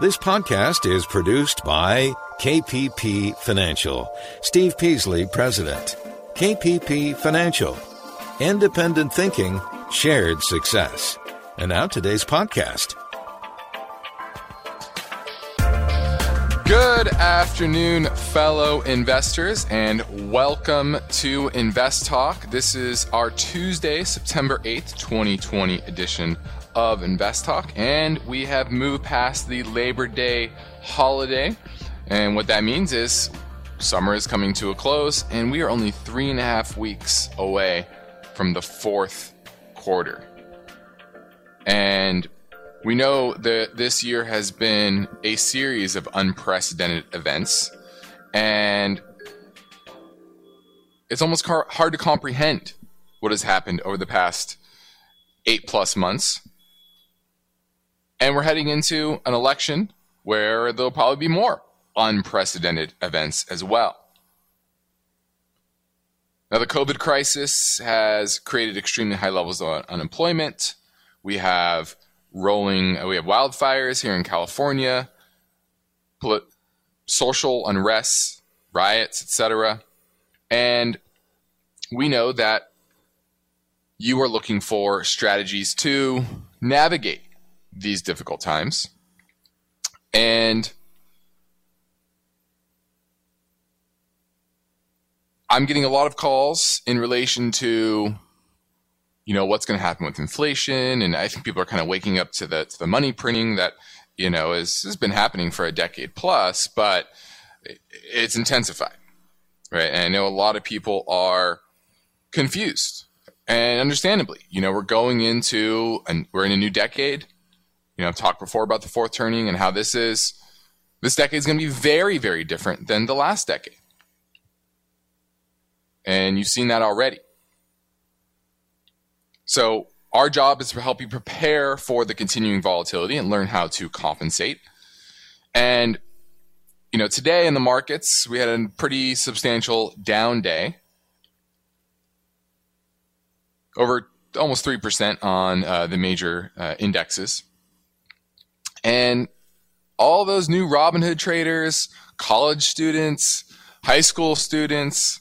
This podcast is produced by KPP Financial. Steve Peasley, President. KPP Financial. Independent thinking, shared success. And now today's podcast. Good afternoon, fellow investors, and welcome to Invest Talk. This is our Tuesday, September 8th, 2020 edition of Invest Talk, and we have moved past the Labor Day holiday. And what that means is summer is coming to a close, and we are only three and a half weeks away from the fourth quarter. And we know that this year has been a series of unprecedented events, and it's almost hard to comprehend what has happened over the past eight plus months. And we're heading into an election where there'll probably be more unprecedented events as well. Now, the COVID crisis has created extremely high levels of unemployment. We have rolling, we have wildfires here in California, social unrest, riots, etc. And we know that you are looking for strategies to navigate these difficult times. And I'm getting a lot of calls in relation to, you know, what's going to happen with inflation, and I think people are kind of waking up to the to the money printing that you know is, has been happening for a decade plus, but it's intensified, right? And I know a lot of people are confused, and understandably, you know, we're going into and we're in a new decade you know, I've talked before about the fourth turning and how this is this decade is going to be very, very different than the last decade. And you've seen that already. So, our job is to help you prepare for the continuing volatility and learn how to compensate. And, you know, today in the markets, we had a pretty substantial down day. Over almost 3% on uh, the major uh, indexes. And all those new Robinhood traders, college students, high school students,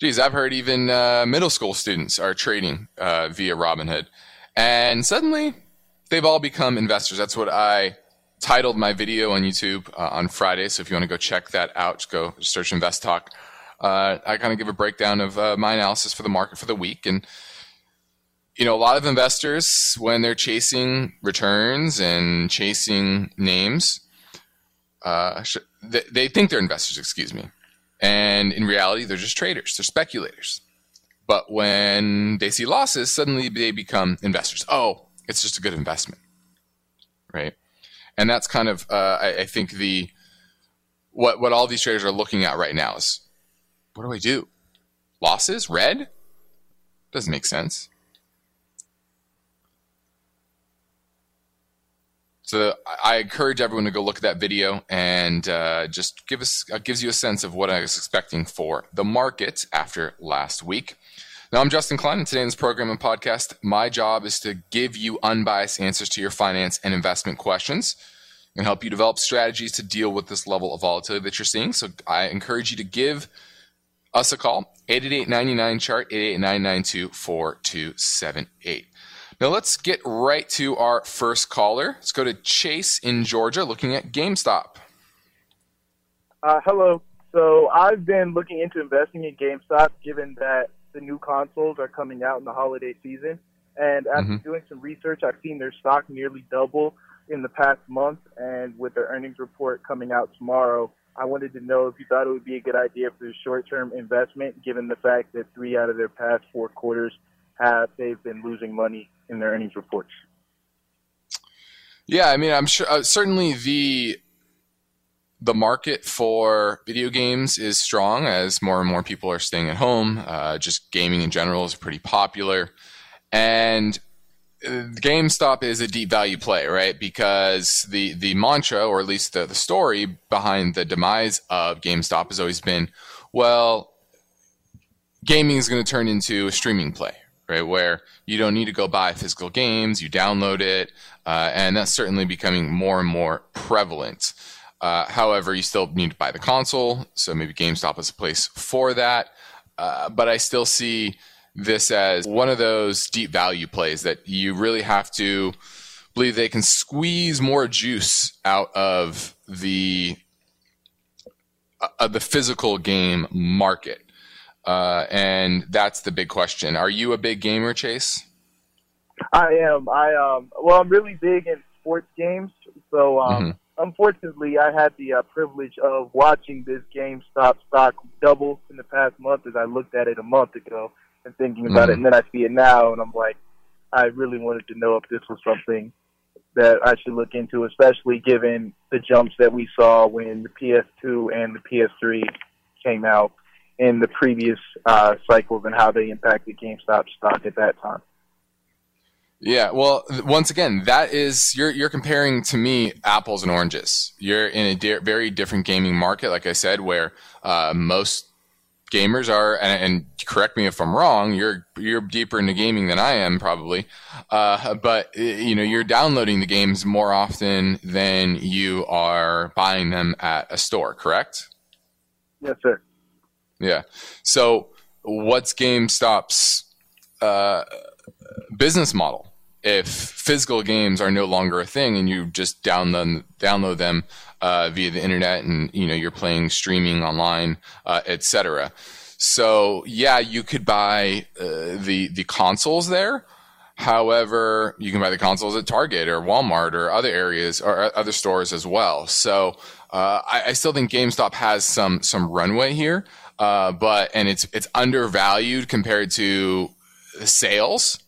geez, I've heard even uh, middle school students are trading uh, via Robinhood. And suddenly they've all become investors. That's what I titled my video on YouTube uh, on Friday. So if you want to go check that out, go search Invest Talk. Uh, I kind of give a breakdown of uh, my analysis for the market for the week. And you know, a lot of investors, when they're chasing returns and chasing names, uh, they think they're investors, excuse me. And in reality, they're just traders, they're speculators. But when they see losses, suddenly they become investors. Oh, it's just a good investment, right? And that's kind of, uh, I, I think, the what what all these traders are looking at right now is, what do I do? Losses, red, doesn't make sense. So I encourage everyone to go look at that video and uh, just give us uh, gives you a sense of what I was expecting for the market after last week. Now I'm Justin Klein, and today in this program and podcast, my job is to give you unbiased answers to your finance and investment questions and help you develop strategies to deal with this level of volatility that you're seeing. So I encourage you to give us a call 888 chart 888 4278. Now let's get right to our first caller. Let's go to Chase in Georgia looking at GameStop. Uh, hello. So I've been looking into investing in GameStop given that the new consoles are coming out in the holiday season. And after mm-hmm. doing some research, I've seen their stock nearly double in the past month. And with their earnings report coming out tomorrow, I wanted to know if you thought it would be a good idea for a short term investment, given the fact that three out of their past four quarters have they've been losing money in their earnings reports. Yeah, I mean, I'm sure uh, certainly the the market for video games is strong as more and more people are staying at home. Uh, just gaming in general is pretty popular, and uh, GameStop is a deep value play, right? Because the the mantra, or at least the, the story behind the demise of GameStop, has always been, well, gaming is going to turn into a streaming play, right? Where you don't need to go buy physical games, you download it, uh, and that's certainly becoming more and more prevalent. Uh, however, you still need to buy the console, so maybe GameStop is a place for that. Uh, but I still see this as one of those deep value plays that you really have to believe they can squeeze more juice out of the uh, of the physical game market. Uh, and that's the big question. Are you a big gamer, Chase? I am. I um. Well, I'm really big in sports games. So um, mm-hmm. unfortunately, I had the uh, privilege of watching this GameStop stock double in the past month as I looked at it a month ago and thinking about mm-hmm. it, and then I see it now, and I'm like, I really wanted to know if this was something that I should look into, especially given the jumps that we saw when the PS2 and the PS3 came out in the previous uh, cycles and how they impacted GameStop stock at that time. Yeah, well, once again, that is you're you're comparing to me apples and oranges. You're in a di- very different gaming market, like I said, where uh, most gamers are, and, and, correct me if I'm wrong. You're you're deeper into gaming than I am, probably. Uh, but you know, you're downloading the games more often than you are buying them at a store. Correct? Yes, sir. Yeah. So, what's GameStop's uh, business model? If physical games are no longer a thing and you just download download them uh, via the internet and you know you're playing streaming online, uh, etc. So yeah, you could buy uh, the the consoles there. However, you can buy the consoles at Target or Walmart or other areas or other stores as well. So uh, I, I, still think GameStop has some some runway here, uh, but and it's it's undervalued compared to sales,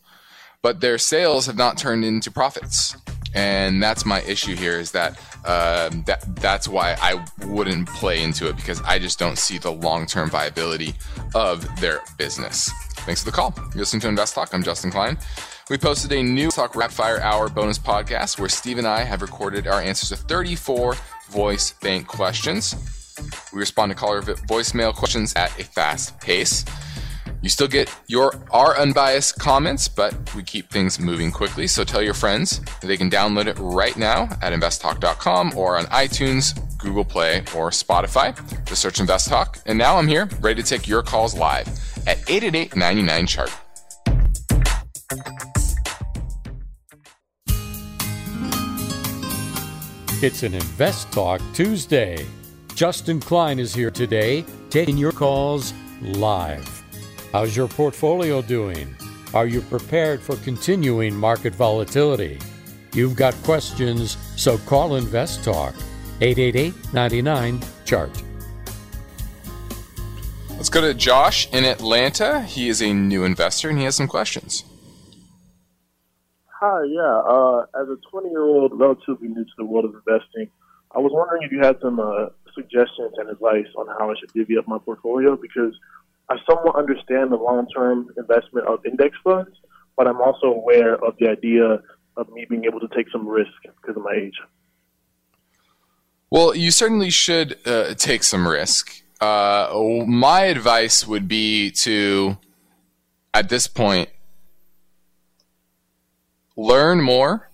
but their sales have not turned into profits, and that's my issue here. Is that um, that that's why I wouldn't play into it because I just don't see the long term viability of their business. Thanks for the call. You're listening to Invest Talk. I'm Justin Klein. We posted a new Talk Rap Fire Hour bonus podcast where Steve and I have recorded our answers to 34 voice bank questions. We respond to caller voicemail questions at a fast pace. You still get your our unbiased comments, but we keep things moving quickly. So tell your friends they can download it right now at investtalk.com or on iTunes, Google Play, or Spotify. Just search Invest Talk. And now I'm here, ready to take your calls live at 888 99 chart. It's an Invest Talk Tuesday. Justin Klein is here today, taking your calls live. How's your portfolio doing? Are you prepared for continuing market volatility? You've got questions, so call Invest Talk 888 99 Chart. Let's go to Josh in Atlanta. He is a new investor and he has some questions. Hi, yeah. Uh, as a 20 year old, relatively new to the world of investing, I was wondering if you had some uh, suggestions and advice on how I should divvy up my portfolio because I somewhat understand the long term investment of index funds, but I'm also aware of the idea of me being able to take some risk because of my age. Well, you certainly should uh, take some risk. Uh, my advice would be to, at this point, learn more.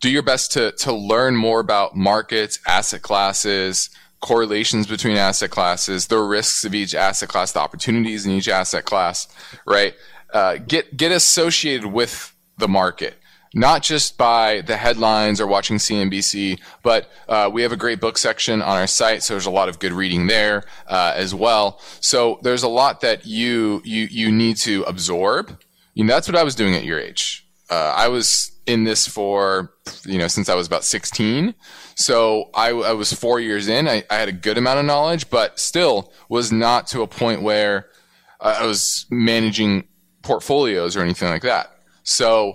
Do your best to, to learn more about markets, asset classes, correlations between asset classes, the risks of each asset class, the opportunities in each asset class, right? Uh, get get associated with the market, not just by the headlines or watching CNBC, but uh, we have a great book section on our site, so there's a lot of good reading there uh, as well. So there's a lot that you you you need to absorb. You know, that's what I was doing at your age. Uh, I was in this for you know since I was about 16. So I, I was four years in. I, I, had a good amount of knowledge, but still was not to a point where I was managing portfolios or anything like that. So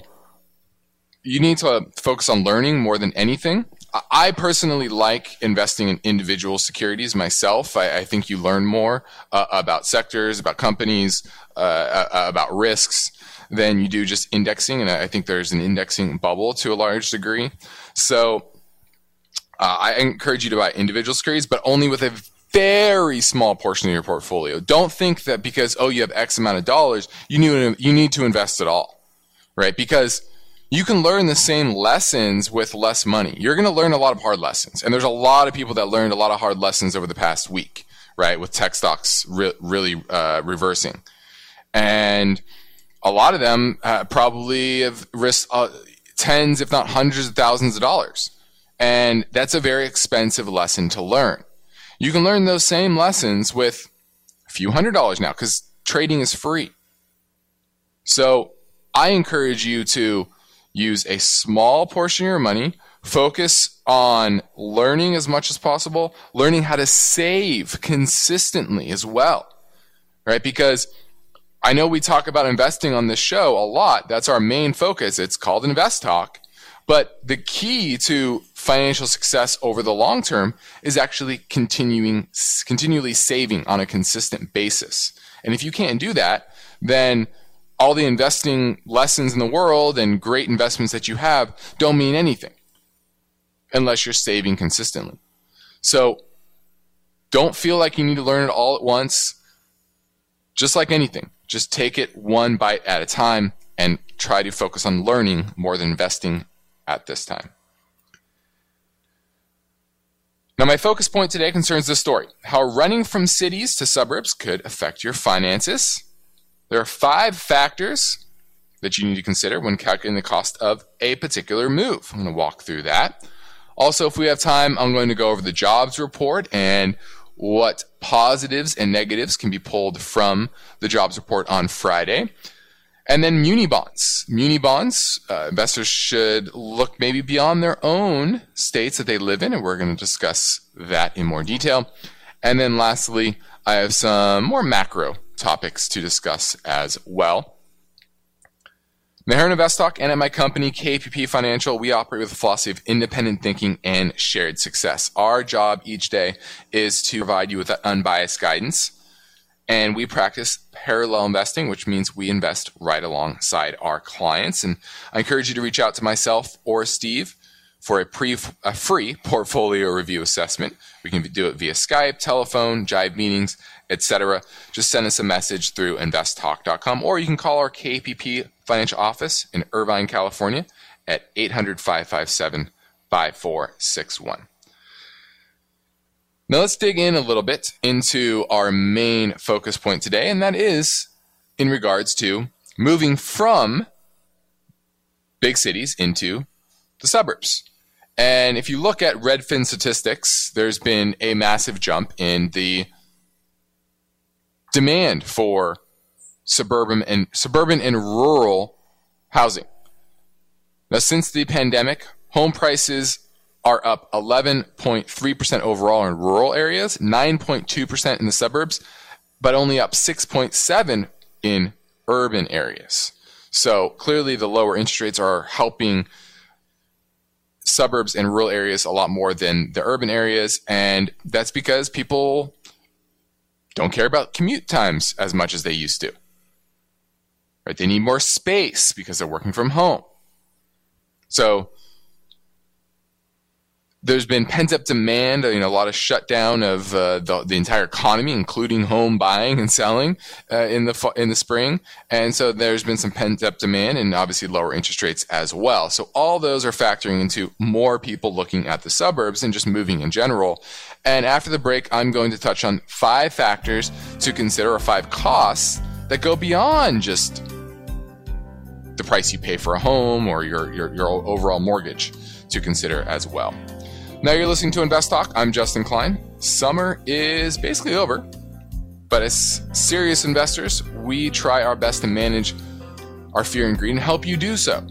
you need to focus on learning more than anything. I personally like investing in individual securities myself. I, I think you learn more uh, about sectors, about companies, uh, uh, about risks than you do just indexing. And I think there's an indexing bubble to a large degree. So uh, I encourage you to buy individual securities, but only with a very small portion of your portfolio. Don't think that because, oh, you have X amount of dollars, you need, you need to invest it all, right? Because you can learn the same lessons with less money. You're going to learn a lot of hard lessons. And there's a lot of people that learned a lot of hard lessons over the past week, right? With tech stocks re- really uh, reversing. And a lot of them uh, probably have risked uh, tens, if not hundreds of thousands of dollars. And that's a very expensive lesson to learn. You can learn those same lessons with a few hundred dollars now because trading is free. So I encourage you to use a small portion of your money, focus on learning as much as possible, learning how to save consistently as well, right? Because I know we talk about investing on this show a lot. That's our main focus. It's called Invest Talk. But the key to financial success over the long term is actually continuing, continually saving on a consistent basis. And if you can't do that, then all the investing lessons in the world and great investments that you have don't mean anything unless you're saving consistently. So don't feel like you need to learn it all at once. Just like anything, just take it one bite at a time and try to focus on learning more than investing at this time. Now, my focus point today concerns this story how running from cities to suburbs could affect your finances. There are five factors that you need to consider when calculating the cost of a particular move. I'm going to walk through that. Also, if we have time, I'm going to go over the jobs report and what positives and negatives can be pulled from the jobs report on Friday. And then muni bonds. Muni bonds, uh, investors should look maybe beyond their own states that they live in, and we're going to discuss that in more detail. And then lastly, I have some more macro topics to discuss as well. Now, here in InvestTalk and at my company, KPP Financial, we operate with a philosophy of independent thinking and shared success. Our job each day is to provide you with unbiased guidance and we practice parallel investing, which means we invest right alongside our clients. And I encourage you to reach out to myself or Steve for a, pre, a free portfolio review assessment. We can do it via Skype, telephone, Jive meetings, etc. Just send us a message through investtalk.com or you can call our KPP financial office in Irvine, California at 800 557 5461. Now let's dig in a little bit into our main focus point today, and that is in regards to moving from big cities into the suburbs. And if you look at Redfin statistics, there's been a massive jump in the demand for suburban and suburban and rural housing. Now, since the pandemic, home prices are up 11.3% overall in rural areas, 9.2% in the suburbs, but only up 6.7 in urban areas. So clearly the lower interest rates are helping suburbs and rural areas a lot more than the urban areas and that's because people don't care about commute times as much as they used to. Right? They need more space because they're working from home. So there's been pent up demand, you know, a lot of shutdown of uh, the, the entire economy, including home buying and selling uh, in the in the spring, and so there's been some pent up demand and obviously lower interest rates as well. So all those are factoring into more people looking at the suburbs and just moving in general. And after the break, I'm going to touch on five factors to consider or five costs that go beyond just the price you pay for a home or your, your, your overall mortgage to consider as well. Now you're listening to Invest Talk. I'm Justin Klein. Summer is basically over, but as serious investors, we try our best to manage our fear and greed and help you do so.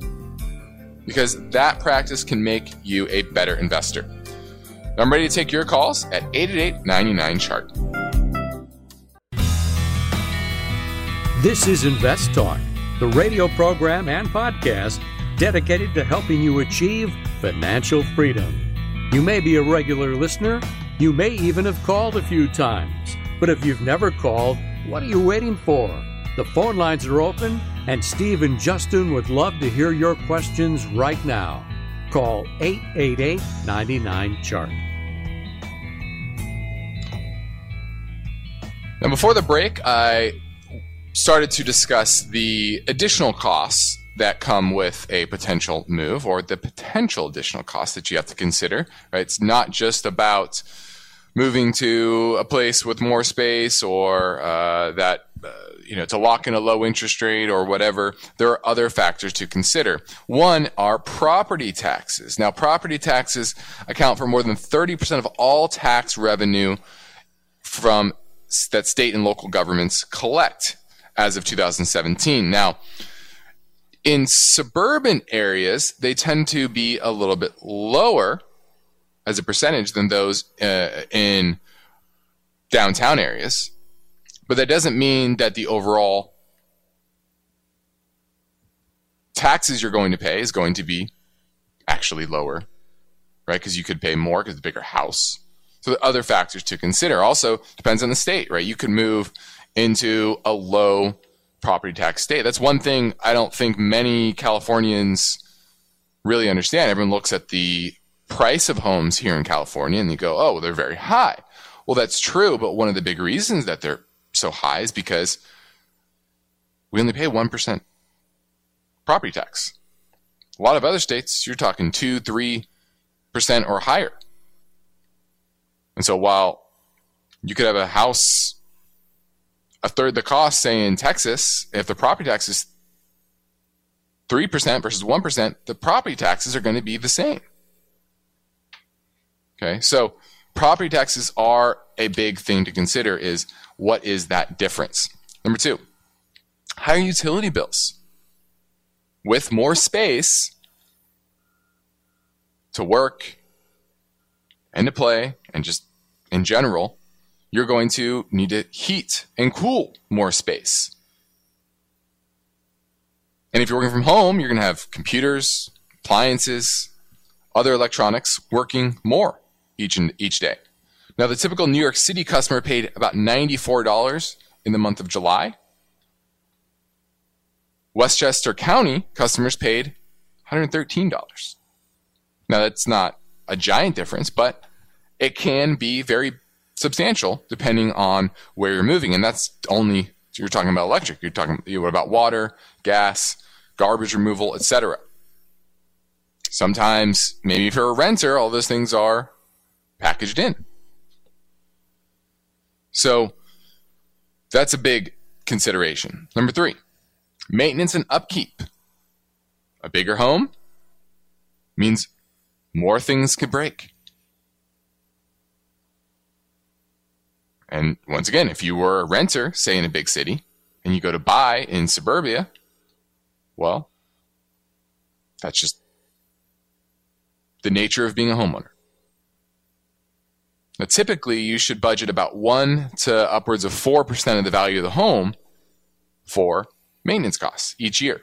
Because that practice can make you a better investor. I'm ready to take your calls at 888 99 chart. This is Invest Talk, the radio program and podcast dedicated to helping you achieve financial freedom. You may be a regular listener. You may even have called a few times. But if you've never called, what are you waiting for? The phone lines are open, and Steve and Justin would love to hear your questions right now. Call 888 99 Chart. Now, before the break, I started to discuss the additional costs that come with a potential move or the potential additional costs that you have to consider. Right? It's not just about moving to a place with more space or uh, that uh, you know to lock in a low interest rate or whatever there are other factors to consider one are property taxes now property taxes account for more than 30% of all tax revenue from that state and local governments collect as of 2017 now in suburban areas they tend to be a little bit lower as a percentage than those uh, in downtown areas. But that doesn't mean that the overall taxes you're going to pay is going to be actually lower, right? Because you could pay more because a bigger house. So the other factors to consider also depends on the state, right? You could move into a low property tax state. That's one thing I don't think many Californians really understand. Everyone looks at the price of homes here in California and they go, oh, they're very high. Well, that's true, but one of the big reasons that they're so high is because we only pay 1% property tax. A lot of other states, you're talking 2 3% or higher. And so while you could have a house a third the cost, say in Texas, if the property tax is 3% versus 1%, the property taxes are going to be the same. Okay, so property taxes are a big thing to consider is what is that difference? Number two, higher utility bills. With more space to work and to play and just in general, you're going to need to heat and cool more space. And if you're working from home, you're going to have computers, appliances, other electronics working more each and each day. Now, the typical New York City customer paid about $94 in the month of July. Westchester County customers paid $113. Now, that's not a giant difference, but it can be very substantial depending on where you're moving. And that's only, you're talking about electric, you're talking what about water, gas, garbage removal, etc. Sometimes, maybe if you're a renter, all those things are packaged in. So that's a big consideration. Number three, maintenance and upkeep. A bigger home means more things could break. And once again, if you were a renter, say in a big city, and you go to buy in suburbia, well, that's just the nature of being a homeowner. Now, typically, you should budget about 1 to upwards of 4% of the value of the home for maintenance costs each year.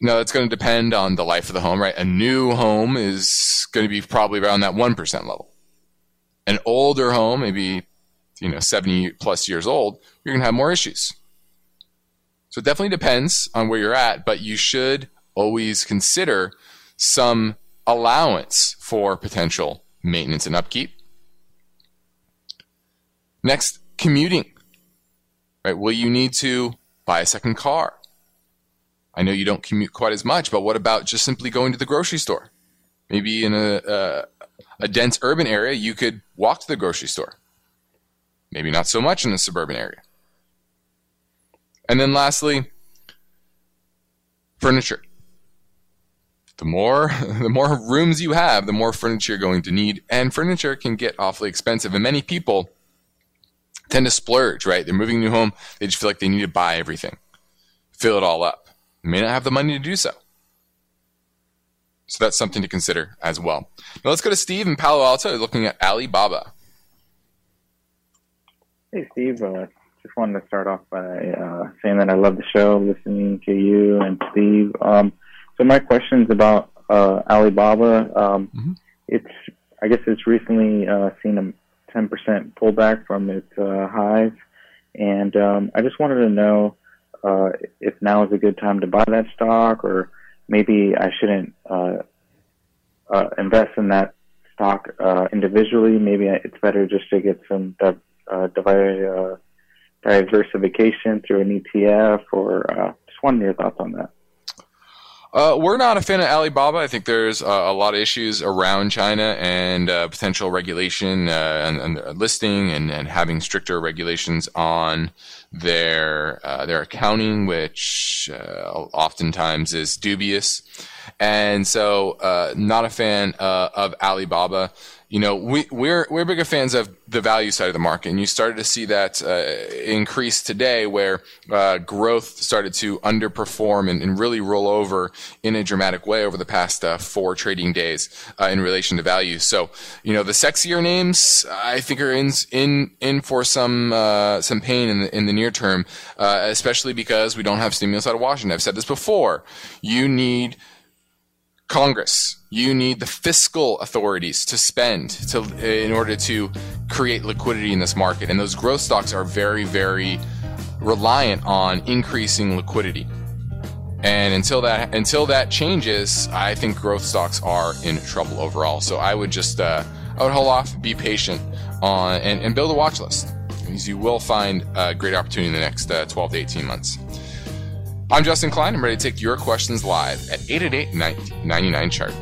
Now, that's going to depend on the life of the home, right? A new home is going to be probably around that 1% level. An older home, maybe, you know, 70 plus years old, you're going to have more issues. So it definitely depends on where you're at, but you should always consider some allowance for potential maintenance and upkeep. Next, commuting. Right? Will you need to buy a second car? I know you don't commute quite as much, but what about just simply going to the grocery store? Maybe in a, a, a dense urban area, you could walk to the grocery store. Maybe not so much in a suburban area. And then lastly, furniture the more the more rooms you have, the more furniture you're going to need, and furniture can get awfully expensive. And many people tend to splurge, right? They're moving a new home, they just feel like they need to buy everything, fill it all up. May not have the money to do so. So that's something to consider as well. Now let's go to Steve in Palo Alto looking at Alibaba. Hey, Steve. Uh, just wanted to start off by uh, saying that I love the show, listening to you and Steve. Um, so my question is about uh, Alibaba. Um, mm-hmm. It's I guess it's recently uh, seen a 10% pullback from its uh, highs, and um, I just wanted to know uh, if now is a good time to buy that stock, or maybe I shouldn't uh, uh, invest in that stock uh, individually. Maybe it's better just to get some uh, uh, diversification through an ETF, or uh, just wanted your thoughts on that. Uh, we're not a fan of Alibaba. I think there's uh, a lot of issues around China and uh, potential regulation uh, and, and, listing and, and, having stricter regulations on their uh, their accounting, which uh, oftentimes is dubious. And so, not a fan of Alibaba you know, we, we're we're bigger fans of the value side of the market, and you started to see that uh, increase today, where uh, growth started to underperform and, and, really roll over in a dramatic way over the past uh, four trading days uh, in relation to value. So, you know, the sexier names I think are in in in for some uh, some pain in the in the near term, uh, especially because we don't have stimulus out of Washington. I've said this before. You need Congress. You need the fiscal authorities to spend to in order to create liquidity in this market. And those growth stocks are very, very reliant on increasing liquidity. And until that until that changes, I think growth stocks are in trouble overall. So I would just uh, I would hold off, be patient on, and, and build a watch list because you will find a great opportunity in the next uh, 12 to 18 months. I'm Justin Klein. I'm ready to take your questions live at 888 chart.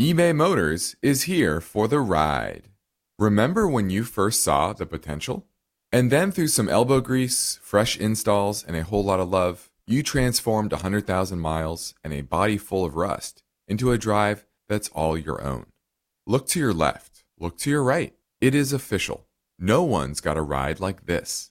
eBay Motors is here for the ride. Remember when you first saw the potential? And then through some elbow grease, fresh installs, and a whole lot of love, you transformed 100,000 miles and a body full of rust into a drive that's all your own. Look to your left, look to your right. It is official. No one's got a ride like this.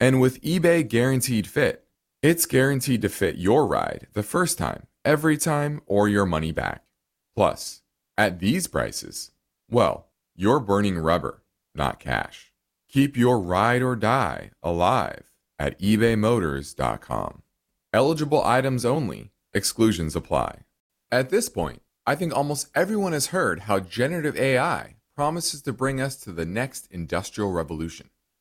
And with eBay Guaranteed Fit, it's guaranteed to fit your ride the first time, every time, or your money back. Plus, at these prices, well, you're burning rubber, not cash. Keep your ride or die alive at ebaymotors.com. Eligible items only, exclusions apply. At this point, I think almost everyone has heard how generative AI promises to bring us to the next industrial revolution.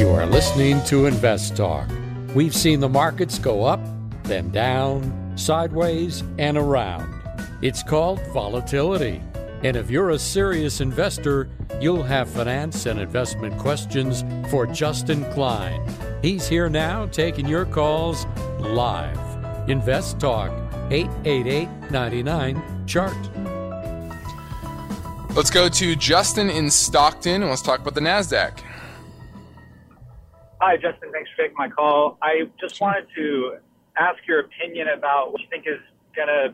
You are listening to Invest Talk. We've seen the markets go up, then down, sideways, and around. It's called volatility. And if you're a serious investor, you'll have finance and investment questions for Justin Klein. He's here now taking your calls live. Invest Talk, 888 99 Chart. Let's go to Justin in Stockton and let's talk about the NASDAQ. Hi, Justin. Thanks for taking my call. I just wanted to ask your opinion about what you think is going to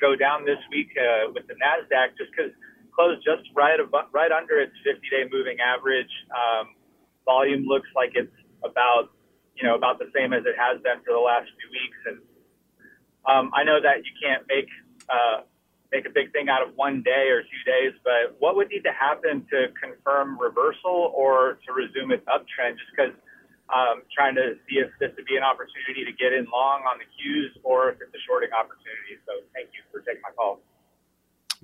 go down this week uh, with the NASDAQ, just because closed just right above, right under its 50-day moving average. Um, volume looks like it's about you know about the same as it has been for the last few weeks, and um, I know that you can't make uh, make a big thing out of one day or two days, but what would need to happen to confirm reversal or to resume its uptrend? Just because um, trying to see if this would be an opportunity to get in long on the cues or if it's a shorting opportunity. So thank you for taking my call.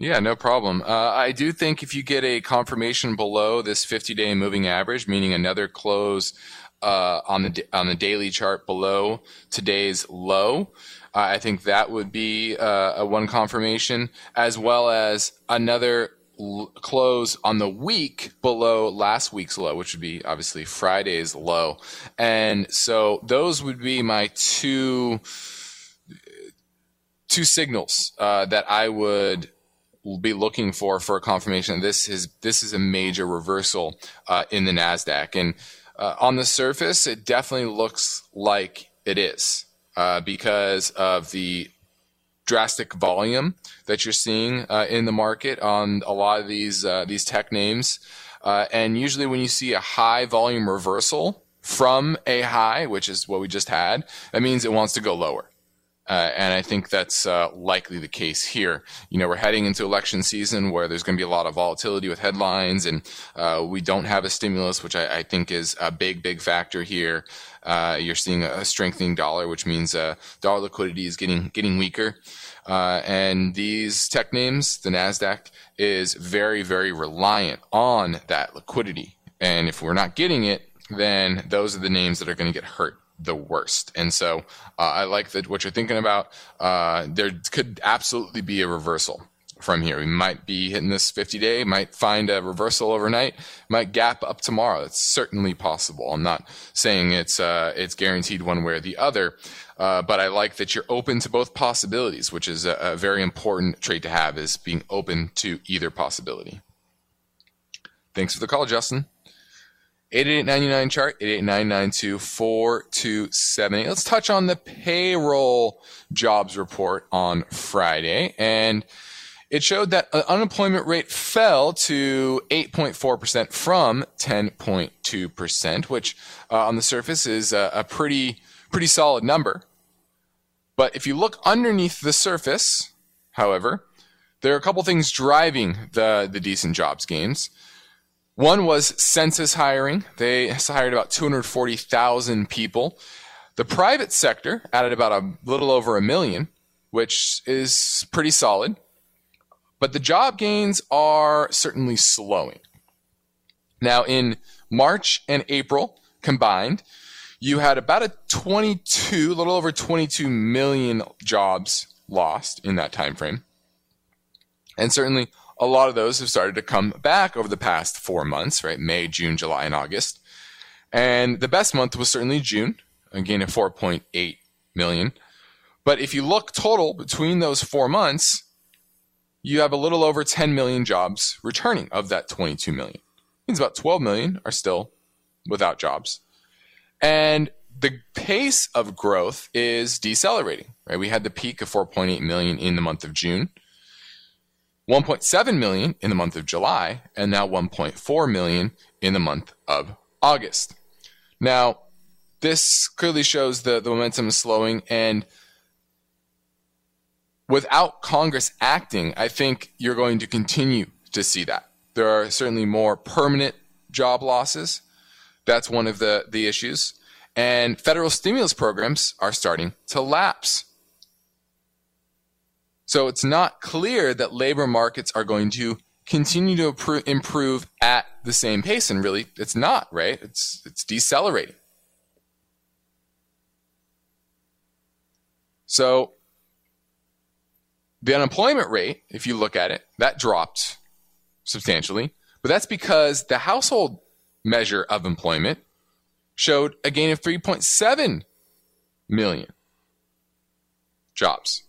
Yeah, no problem. Uh, I do think if you get a confirmation below this 50-day moving average, meaning another close uh, on the on the daily chart below today's low, uh, I think that would be uh, a one confirmation, as well as another close on the week below last week's low, which would be obviously Friday's low. And so those would be my two two signals uh, that I would be looking for for a confirmation. This is this is a major reversal uh, in the Nasdaq, and uh, on the surface, it definitely looks like it is uh, because of the drastic volume that you're seeing uh, in the market on a lot of these uh, these tech names. Uh, and usually, when you see a high volume reversal from a high, which is what we just had, that means it wants to go lower. Uh, and I think that's uh, likely the case here. You know, we're heading into election season where there's going to be a lot of volatility with headlines, and uh, we don't have a stimulus, which I, I, think is a big, big factor here. Uh, you're seeing a strengthening dollar, which means uh, dollar liquidity is getting getting weaker. Uh, and these tech names, the Nasdaq, is very, very reliant on that liquidity. And if we're not getting it, then those are the names that are going to get hurt the worst. And so uh, I like that what you're thinking about. Uh, there could absolutely be a reversal from here. We might be hitting this 50 day, might find a reversal overnight, might gap up tomorrow. It's certainly possible. I'm not saying it's uh, it's guaranteed one way or the other, uh, but I like that you're open to both possibilities, which is a, a very important trait to have, is being open to either possibility. Thanks for the call, Justin. 8899 chart, 889924278. Let's touch on the payroll jobs report on Friday. And it showed that the unemployment rate fell to 8.4% from 10.2%, which uh, on the surface is a, a pretty, pretty solid number. But if you look underneath the surface, however, there are a couple things driving the, the decent jobs gains. One was census hiring. They hired about 240,000 people. The private sector added about a little over a million, which is pretty solid. But the job gains are certainly slowing. Now, in March and April combined, you had about a 22, a little over 22 million jobs lost in that time frame. And certainly a lot of those have started to come back over the past four months, right? May, June, July, and August. And the best month was certainly June, again at 4.8 million. But if you look total between those four months, you have a little over 10 million jobs returning of that 22 million. It means about 12 million are still without jobs. And the pace of growth is decelerating, right? We had the peak of 4.8 million in the month of June. 1.7 million in the month of July, and now 1.4 million in the month of August. Now, this clearly shows the, the momentum is slowing, and without Congress acting, I think you're going to continue to see that. There are certainly more permanent job losses. That's one of the, the issues. And federal stimulus programs are starting to lapse. So it's not clear that labor markets are going to continue to improve at the same pace. And really, it's not, right? It's, it's decelerating. So the unemployment rate, if you look at it, that dropped substantially. But that's because the household measure of employment showed a gain of 3.7 million jobs.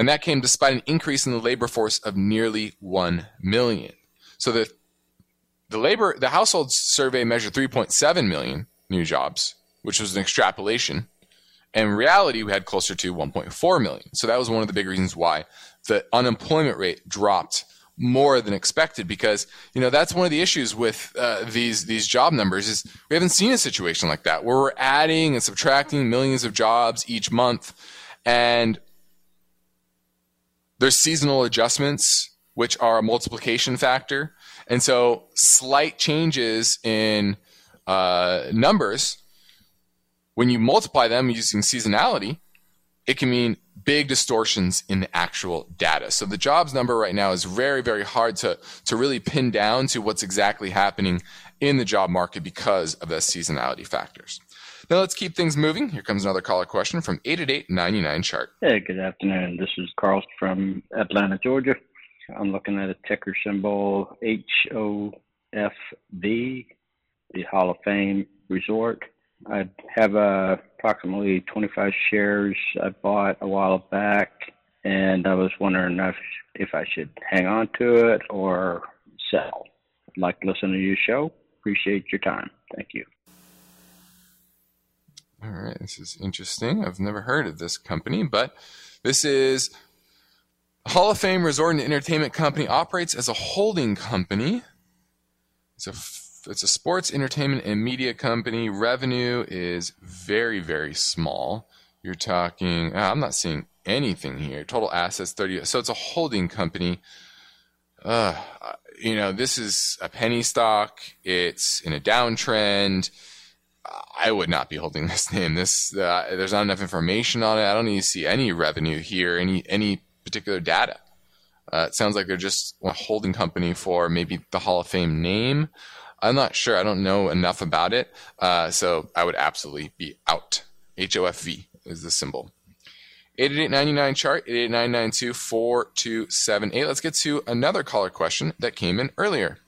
And that came despite an increase in the labor force of nearly 1 million. So the, the labor, the household survey measured 3.7 million new jobs, which was an extrapolation. In reality, we had closer to 1.4 million. So that was one of the big reasons why the unemployment rate dropped more than expected because you know that's one of the issues with uh, these these job numbers is we haven't seen a situation like that where we're adding and subtracting millions of jobs each month and there's seasonal adjustments which are a multiplication factor and so slight changes in uh, numbers when you multiply them using seasonality it can mean big distortions in the actual data. So the jobs number right now is very, very hard to, to really pin down to what's exactly happening in the job market because of the seasonality factors. Now let's keep things moving. Here comes another caller question from 888-99 chart. Hey, good afternoon. This is Carl from Atlanta, Georgia. I'm looking at a ticker symbol HOFV, the Hall of Fame Resort. I have uh, approximately 25 shares I bought a while back, and I was wondering if, if I should hang on to it or sell. I'd like to listen to your show. Appreciate your time. Thank you. All right, this is interesting. I've never heard of this company, but this is Hall of Fame Resort and Entertainment Company operates as a holding company. It's a it's a sports entertainment and media company. Revenue is very very small. You're talking. Uh, I'm not seeing anything here. Total assets 30. So it's a holding company. Uh, you know, this is a penny stock. It's in a downtrend. I would not be holding this name. This uh, there's not enough information on it. I don't even see any revenue here, any any particular data. Uh, it sounds like they're just a holding company for maybe the Hall of Fame name. I'm not sure. I don't know enough about it. Uh, so I would absolutely be out. HOFV is the symbol. 8899 chart, 889924278. Let's get to another caller question that came in earlier.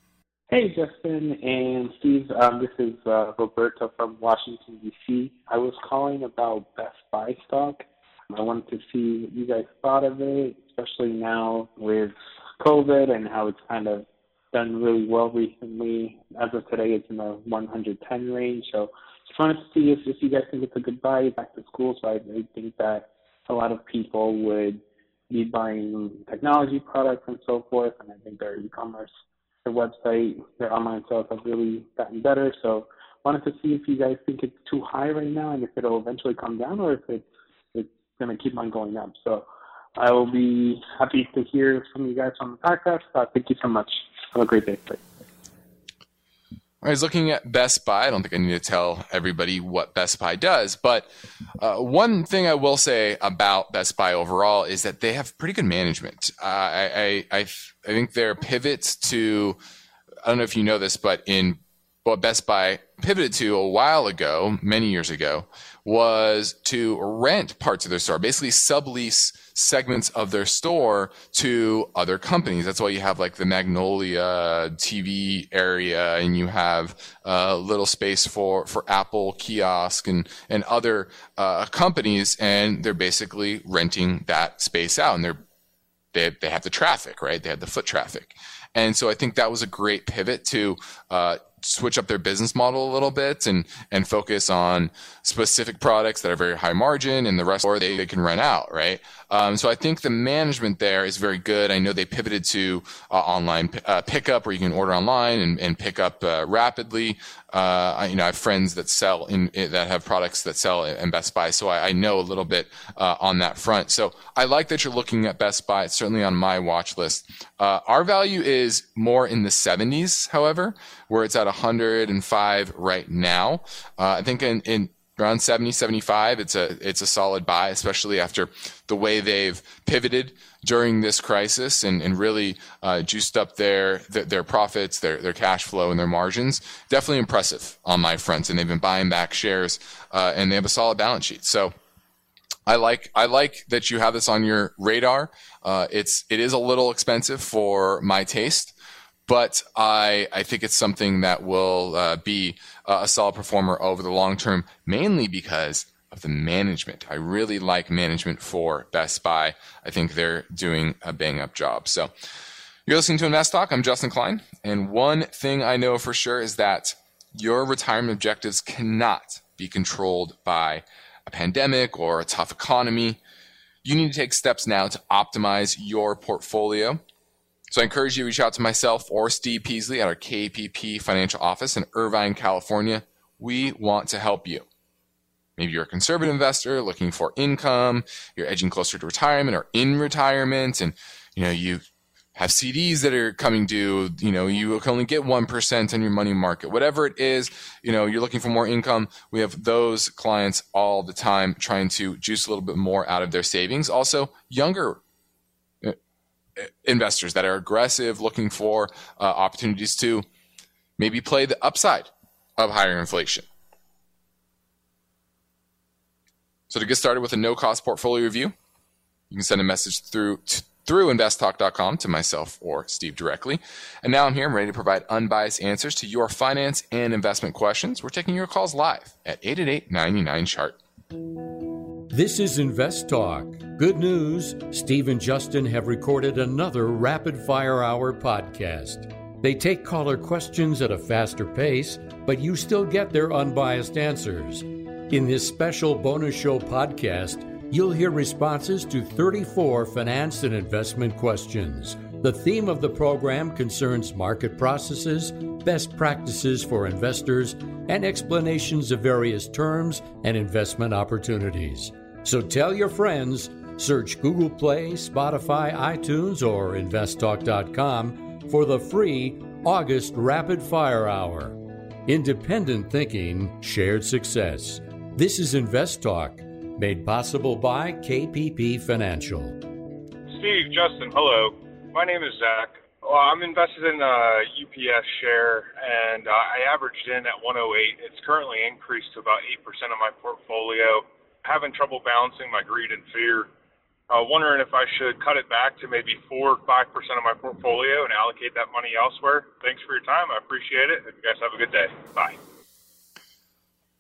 Hey, Justin and Steve. Um, this is uh, Roberto from Washington, D.C. I was calling about Best Buy stock. I wanted to see what you guys thought of it, especially now with COVID and how it's kind of done really well recently. As of today, it's in the 110 range. So just wanted to see if, if you guys think it's a good buy back to school. So I really think that a lot of people would be buying technology products and so forth. And I think their e-commerce, their website, their online sales have really gotten better. So wanted to see if you guys think it's too high right now and if it'll eventually come down or if it's it's going to keep on going up. So I will be happy to hear from you guys on the podcast. Uh, thank you so much. Have a great day. Bye. I was looking at Best Buy. I don't think I need to tell everybody what Best Buy does, but uh, one thing I will say about Best Buy overall is that they have pretty good management. Uh, I, I, I, I think their pivots to, I don't know if you know this, but in what Best Buy pivoted to a while ago, many years ago, was to rent parts of their store, basically sublease segments of their store to other companies. That's why you have like the Magnolia TV area and you have a little space for, for Apple kiosk and, and other uh, companies. And they're basically renting that space out and they're, they, they have the traffic, right? They have the foot traffic. And so I think that was a great pivot to, uh, switch up their business model a little bit and and focus on specific products that are very high margin and the rest or they, they can rent out right um, so i think the management there is very good. I know they pivoted to uh, online p- uh, pickup where you can order online and, and pick up uh, rapidly. Uh, I, you know i have friends that sell in, in, that have products that sell in best buy so i, I know a little bit uh, on that front. So i like that you're looking at best buy it's certainly on my watch list. Uh, our value is more in the 70s however where it's at 105 right now. Uh, I think in, in around 70, 75, it's a it's a solid buy, especially after the way they've pivoted during this crisis and, and really uh, juiced up their, their, their profits, their their cash flow, and their margins. Definitely impressive on my front, and they've been buying back shares, uh, and they have a solid balance sheet. So. I like I like that you have this on your radar. Uh, it's it is a little expensive for my taste, but I, I think it's something that will uh, be a solid performer over the long term, mainly because of the management. I really like management for Best Buy. I think they're doing a bang up job. So you're listening to Invest Talk. I'm Justin Klein. And one thing I know for sure is that your retirement objectives cannot be controlled by a pandemic or a tough economy, you need to take steps now to optimize your portfolio. So I encourage you to reach out to myself or Steve Peasley at our KPP financial office in Irvine, California. We want to help you. Maybe you're a conservative investor looking for income, you're edging closer to retirement or in retirement, and you know you have CDs that are coming due. You know, you can only get 1% on your money market. Whatever it is, you know, you're looking for more income. We have those clients all the time trying to juice a little bit more out of their savings. Also, younger investors that are aggressive, looking for uh, opportunities to maybe play the upside of higher inflation. So to get started with a no cost portfolio review, you can send a message through through investtalk.com to myself or Steve directly. And now I'm here. I'm ready to provide unbiased answers to your finance and investment questions. We're taking your calls live at 888 chart. This is Invest Talk. Good news Steve and Justin have recorded another rapid fire hour podcast. They take caller questions at a faster pace, but you still get their unbiased answers. In this special bonus show podcast, you'll hear responses to 34 finance and investment questions. The theme of the program concerns market processes, best practices for investors, and explanations of various terms and investment opportunities. So tell your friends, search Google Play, Spotify, iTunes, or investtalk.com for the free August Rapid Fire Hour. Independent thinking, shared success. This is Invest Talk Made possible by KPP Financial. Steve, Justin, hello. My name is Zach. Well, I'm invested in a UPS share, and uh, I averaged in at 108. It's currently increased to about 8% of my portfolio. Having trouble balancing my greed and fear. Uh, wondering if I should cut it back to maybe 4 or 5% of my portfolio and allocate that money elsewhere. Thanks for your time. I appreciate it. You guys have a good day. Bye.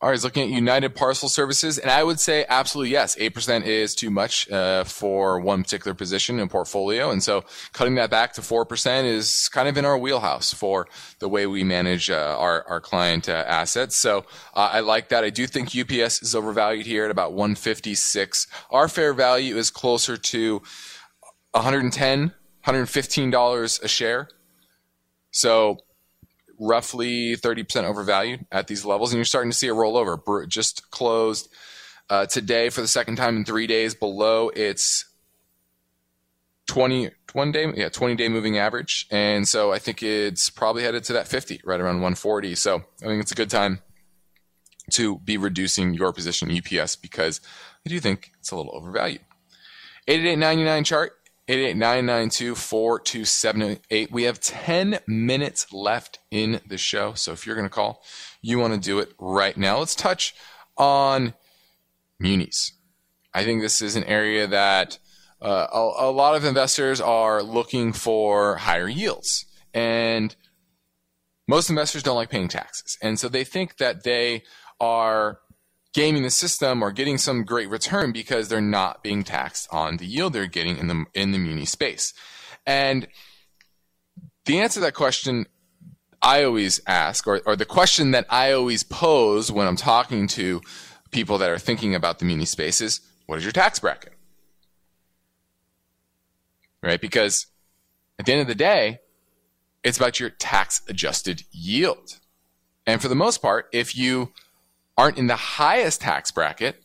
All right, looking at United Parcel Services, and I would say absolutely yes. Eight percent is too much uh, for one particular position in portfolio, and so cutting that back to four percent is kind of in our wheelhouse for the way we manage uh, our our client uh, assets. So uh, I like that. I do think UPS is overvalued here at about one fifty six. Our fair value is closer to 110 115 dollars a share. So roughly 30% overvalued at these levels, and you're starting to see a rollover. Just closed uh, today for the second time in three days below its 20 one day yeah 20 day moving average. And so i think it's probably headed to that 50 right around 140 so i think it's a good time to be reducing your position in ups because i do think it's a little overvalued. 8899 chart 888-992-4278. We have 10 minutes left in the show. So if you're going to call, you want to do it right now. Let's touch on munis. I think this is an area that uh, a, a lot of investors are looking for higher yields. And most investors don't like paying taxes. And so they think that they are gaming the system or getting some great return because they're not being taxed on the yield they're getting in the in the muni space. And the answer to that question I always ask, or, or the question that I always pose when I'm talking to people that are thinking about the muni space is, what is your tax bracket? Right? Because at the end of the day, it's about your tax adjusted yield. And for the most part, if you aren't in the highest tax bracket,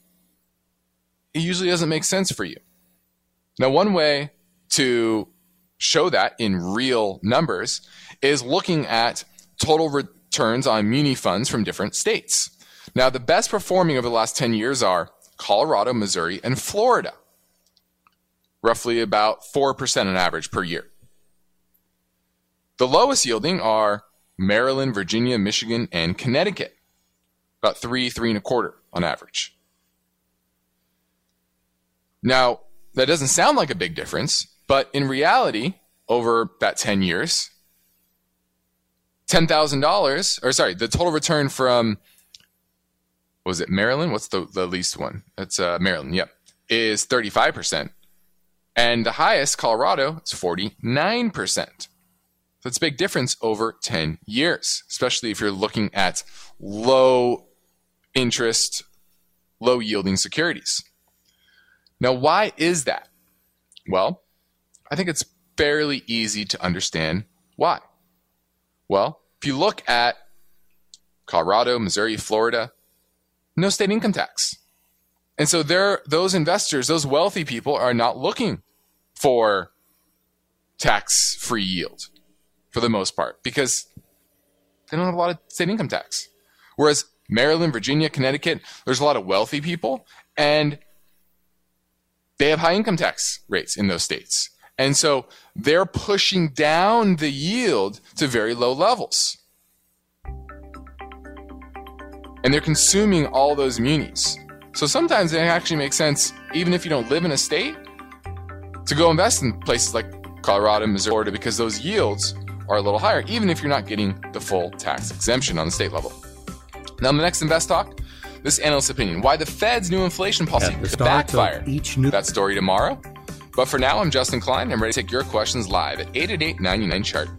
it usually doesn't make sense for you. Now, one way to show that in real numbers is looking at total returns on muni funds from different states. Now, the best performing over the last 10 years are Colorado, Missouri, and Florida, roughly about 4% on average per year. The lowest yielding are Maryland, Virginia, Michigan, and Connecticut about three, three and a quarter on average. Now, that doesn't sound like a big difference, but in reality, over that 10 years, $10,000, or sorry, the total return from, was it Maryland? What's the, the least one? That's uh, Maryland, yep, is 35%. And the highest, Colorado, is 49%. So a big difference over 10 years, especially if you're looking at low interest low yielding securities. Now, why is that? Well, I think it's fairly easy to understand why. Well, if you look at Colorado, Missouri, Florida, no state income tax. And so there those investors, those wealthy people are not looking for tax-free yield for the most part because they don't have a lot of state income tax. Whereas Maryland, Virginia, Connecticut, there's a lot of wealthy people and they have high income tax rates in those states. And so they're pushing down the yield to very low levels. And they're consuming all those munis. So sometimes it actually makes sense, even if you don't live in a state, to go invest in places like Colorado, Missouri, because those yields are a little higher, even if you're not getting the full tax exemption on the state level. Now, in the next Invest Talk, this analyst's opinion why the Fed's new inflation policy could backfire. Each new- that story tomorrow. But for now, I'm Justin Klein. I'm ready to take your questions live at 888 99 chart.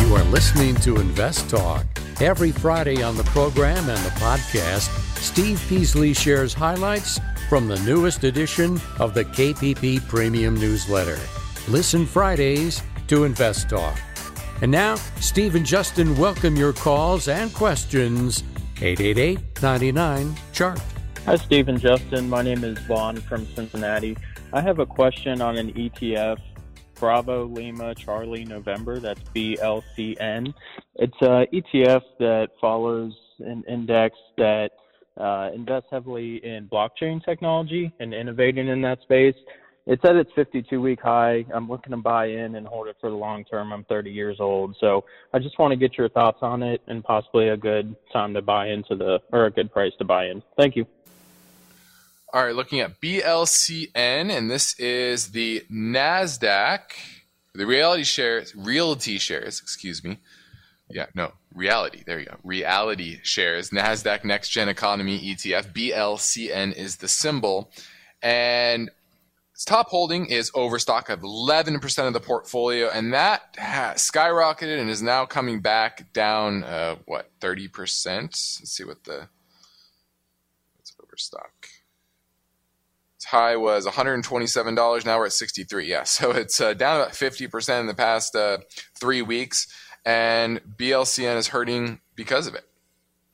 You are listening to Invest Talk. Every Friday on the program and the podcast, Steve Peasley shares highlights from the newest edition of the KPP Premium Newsletter. Listen Fridays to Invest Talk. And now, Steve and Justin welcome your calls and questions. 888 99 Chart. Hi, Steve and Justin. My name is Vaughn from Cincinnati. I have a question on an ETF, Bravo Lima Charlie November. That's BLCN. It's an ETF that follows an index that uh, invests heavily in blockchain technology and innovating in that space. It's at its 52 week high. I'm looking to buy in and hold it for the long term. I'm 30 years old. So I just want to get your thoughts on it and possibly a good time to buy into the, or a good price to buy in. Thank you. All right, looking at BLCN, and this is the NASDAQ, the reality shares, realty shares, excuse me. Yeah, no, reality. There you go. Reality shares, NASDAQ Next Gen Economy ETF. BLCN is the symbol. And its top holding is Overstock of 11% of the portfolio, and that skyrocketed and is now coming back down, uh, what, 30%? Let's see what the, what's Overstock? Its high was $127. Now we're at 63. Yeah, so it's uh, down about 50% in the past uh, three weeks, and BLCN is hurting because of it.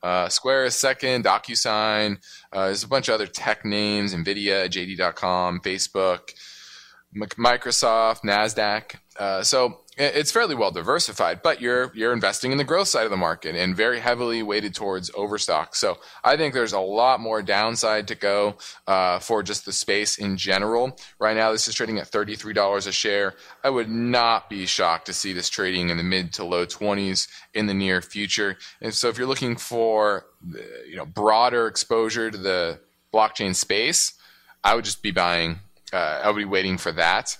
Uh, Square is second, DocuSign. Uh, there's a bunch of other tech names: Nvidia, JD.com, Facebook, Microsoft, Nasdaq. Uh, so it's fairly well diversified, but you're you're investing in the growth side of the market and very heavily weighted towards overstock. So I think there's a lot more downside to go uh, for just the space in general. Right now, this is trading at $33 a share. I would not be shocked to see this trading in the mid to low 20s in the near future. And so if you're looking for you know broader exposure to the blockchain space, I would just be buying. Uh, I would be waiting for that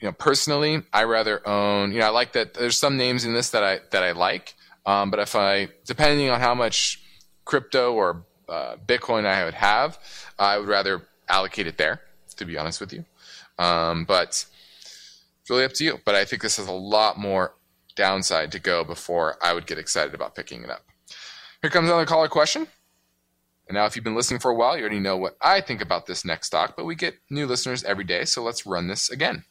you know, personally, I rather own. You know, I like that. There's some names in this that I that I like, um, but if I, depending on how much crypto or uh, Bitcoin I would have, I would rather allocate it there. To be honest with you, um, but it's really up to you. But I think this has a lot more downside to go before I would get excited about picking it up. Here comes another caller question. And now, if you've been listening for a while, you already know what I think about this next stock, but we get new listeners every day, so let's run this again.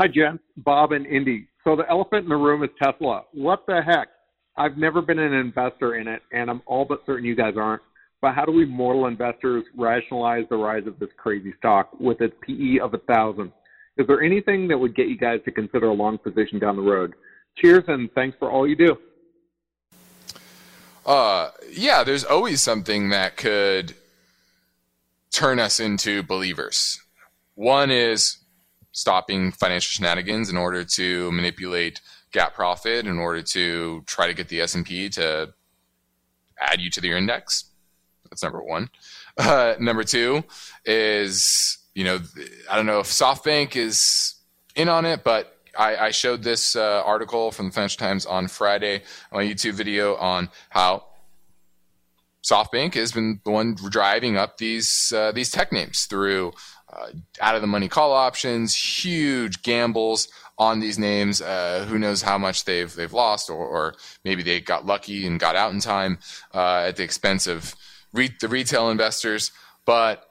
Hi, Jen, Bob, and Indy. So the elephant in the room is Tesla. What the heck? I've never been an investor in it, and I'm all but certain you guys aren't. But how do we mortal investors rationalize the rise of this crazy stock with its PE of a thousand? Is there anything that would get you guys to consider a long position down the road? Cheers, and thanks for all you do. Uh, yeah, there's always something that could turn us into believers. One is stopping financial shenanigans in order to manipulate GAAP profit in order to try to get the S&P to add you to their index. That's number one. Uh, number two is, you know, I don't know if SoftBank is in on it, but I, I showed this uh, article from the Financial Times on Friday on a YouTube video on how SoftBank has been the one driving up these uh, these tech names through uh, out of the money call options, huge gambles on these names. Uh, who knows how much they've they've lost, or, or, maybe they got lucky and got out in time uh, at the expense of re- the retail investors. But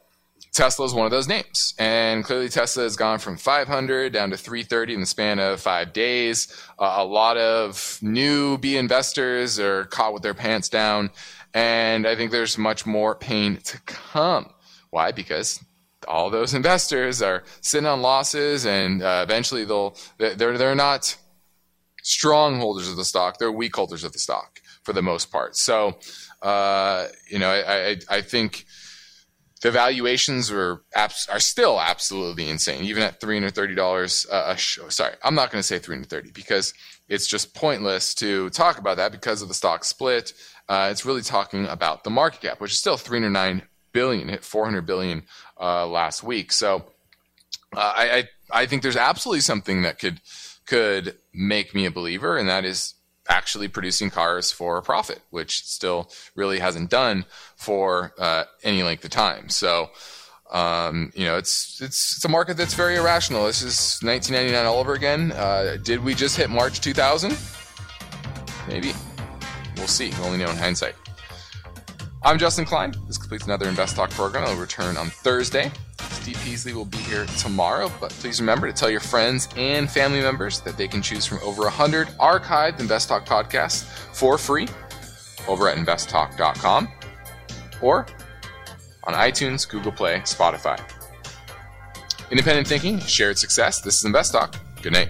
Tesla is one of those names, and clearly Tesla has gone from 500 down to 330 in the span of five days. Uh, a lot of newbie investors are caught with their pants down, and I think there's much more pain to come. Why? Because all those investors are sitting on losses, and uh, eventually they'll they're they're not strong holders of the stock; they're weak holders of the stock for the most part. So, uh, you know, I, I, I think the valuations are abs- are still absolutely insane, even at three hundred thirty dollars a show. Sorry, I'm not going to say three hundred thirty because it's just pointless to talk about that because of the stock split. Uh, it's really talking about the market cap, which is still three hundred nine billion, hit four hundred billion uh, last week. So uh, I, I I think there's absolutely something that could could make me a believer, and that is actually producing cars for a profit, which still really hasn't done for uh, any length of time. So, um, you know, it's it's it's a market that's very irrational. This is 1999 all over again. Uh, did we just hit March 2000? Maybe. We'll see. Only know in hindsight. I'm Justin Klein. This completes another Invest Talk program. I'll return on Thursday. Steve Peasley will be here tomorrow, but please remember to tell your friends and family members that they can choose from over 100 archived Invest Talk podcasts for free over at investtalk.com or on iTunes, Google Play, Spotify. Independent thinking, shared success. This is Invest Talk. Good night.